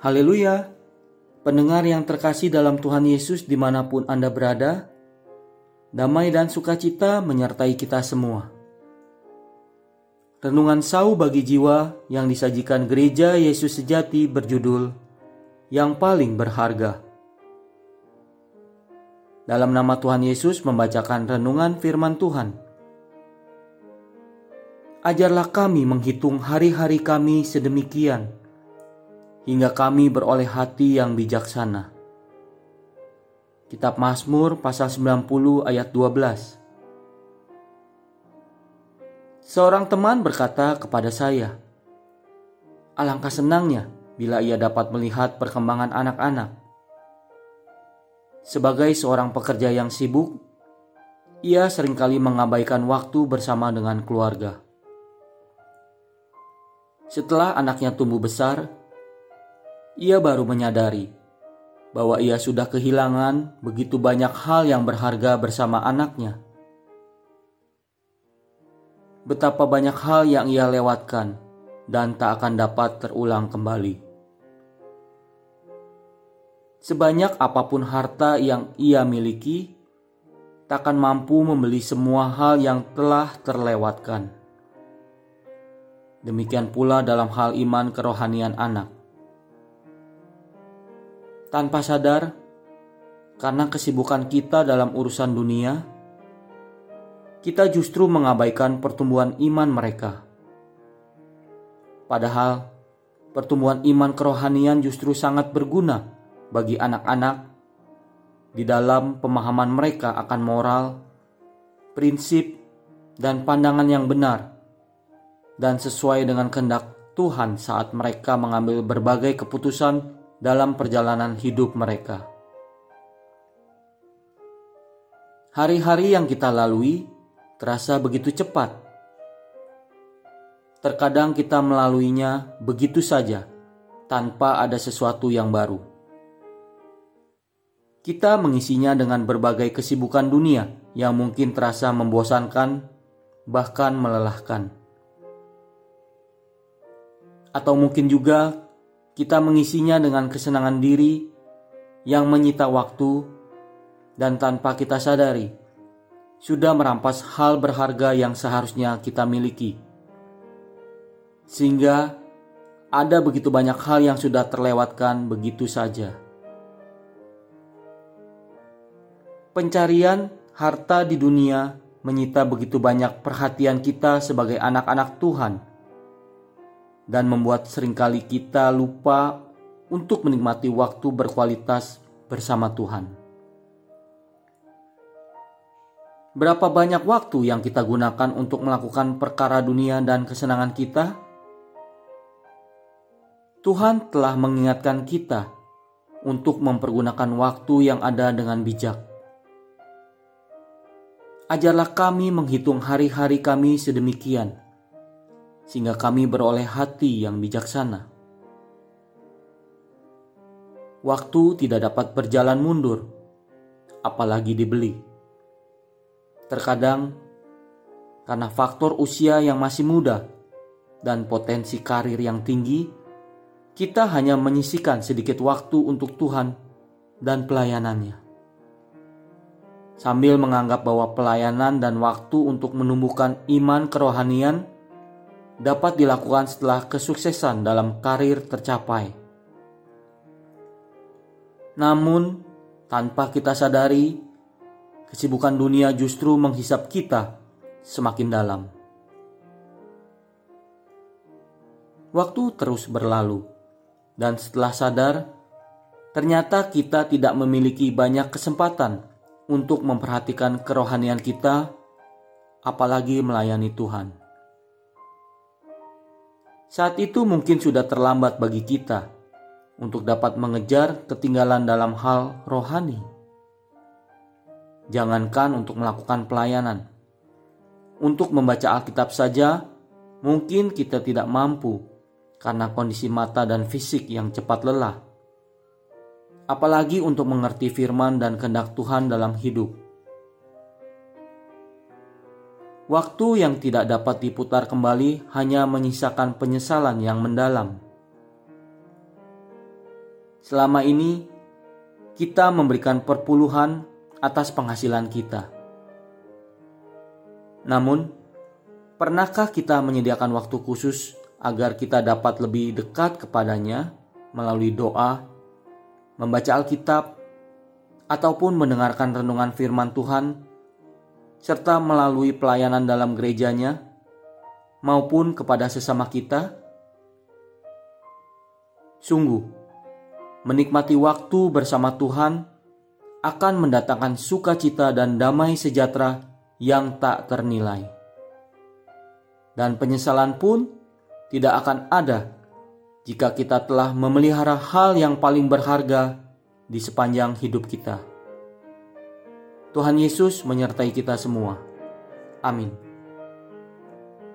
Haleluya! Pendengar yang terkasih dalam Tuhan Yesus di mana pun Anda berada, damai dan sukacita menyertai kita semua. Renungan sau bagi jiwa yang disajikan gereja Yesus sejati berjudul Yang Paling Berharga. Dalam nama Tuhan Yesus membacakan renungan firman Tuhan. Ajarlah kami menghitung hari-hari kami sedemikian, hingga kami beroleh hati yang bijaksana. Kitab Mazmur pasal 90 ayat 12 Seorang teman berkata kepada saya, Alangkah senangnya bila ia dapat melihat perkembangan anak-anak. Sebagai seorang pekerja yang sibuk, ia sering kali mengabaikan waktu bersama dengan keluarga. Setelah anaknya tumbuh besar, ia baru menyadari bahwa ia sudah kehilangan begitu banyak hal yang berharga bersama anaknya. Betapa banyak hal yang ia lewatkan dan tak akan dapat terulang kembali. Sebanyak apa pun harta yang ia miliki, takkan mampu membeli semua hal yang telah terlewatkan. Demikian pula dalam hal iman kerohanian anak. Tanpa sadar, karena kesibukan kita dalam urusan dunia, kita justru mengabaikan pertumbuhan iman mereka. Padahal, pertumbuhan iman kerohanian justru sangat berguna bagi anak-anak di dalam pemahaman mereka akan moral, prinsip, dan pandangan yang benar dan sesuai dengan kehendak Tuhan saat mereka mengambil berbagai keputusan dalam perjalanan hidup mereka. Hari-hari yang kita lalui terasa begitu cepat. Terkadang kita melaluinya begitu saja tanpa ada sesuatu yang baru. Kita mengisinya dengan berbagai kesibukan dunia yang mungkin terasa membosankan, bahkan melelahkan atau mungkin juga kita mengisinya dengan kesenangan diri yang menyita waktu dan tanpa kita sadari sudah merampas hal berharga yang seharusnya kita miliki. Sehingga ada begitu banyak hal yang sudah terlewatkan begitu saja. Pencarian harta di dunia menyita begitu banyak perhatian kita sebagai anak-anak Tuhan dan membuat sering kali kita lupa untuk menikmati waktu berkualitas bersama Tuhan. Berapa banyak waktu yang kita gunakan untuk melakukan perkara dunia dan kesenangan kita? Tuhan telah mengingatkan kita untuk mempergunakan waktu yang ada dengan bijak. Ajarlah kami menghitung hari-hari kami sedemikian sehingga kami beroleh hati yang bijaksana. Waktu tidak dapat berjalan mundur, apalagi dibeli. Terkadang, karena faktor usia yang masih muda dan potensi karir yang tinggi, kita hanya menyisikan sedikit waktu untuk Tuhan dan pelayanannya. Sambil menganggap bahwa pelayanan dan waktu untuk menumbuhkan iman kerohanian dapat dilakukan setelah kesuksesan dalam karir tercapai. Namun, tanpa kita sadari, kesibukan dunia justru menghisap kita semakin dalam. Waktu terus berlalu, dan setelah sadar, ternyata kita tidak memiliki banyak kesempatan untuk memperhatikan kerohanian kita, apalagi melayani Tuhan. Saat itu mungkin sudah terlambat bagi kita untuk dapat mengejar ketinggalan dalam hal rohani. Jangankan untuk melakukan pelayanan, untuk membaca Alkitab saja mungkin kita tidak mampu karena kondisi mata dan fisik yang cepat lelah. Apalagi untuk mengerti firman dan kehendak Tuhan dalam hidup. Waktu yang tidak dapat diputar kembali hanya menyisakan penyesalan yang mendalam. selama ini kita memberikan perpuluhan atas penghasilan kita. Namun, pernahkah kita menyediakan waktu khusus agar kita dapat lebih dekat kepadanya melalui doa, membaca Alkitab, ataupun mendengarkan renungan firman Tuhan, serta melalui pelayanan dalam gerejanya maupun kepada sesama kita? Sungguh, menikmati waktu bersama Tuhan akan mendatangkan sukacita dan damai sejahtera yang tak ternilai. Dan penyesalan pun tidak akan ada jika kita telah memelihara hal yang paling berharga di sepanjang hidup kita. Tuhan Yesus menyertai kita semua. Amin.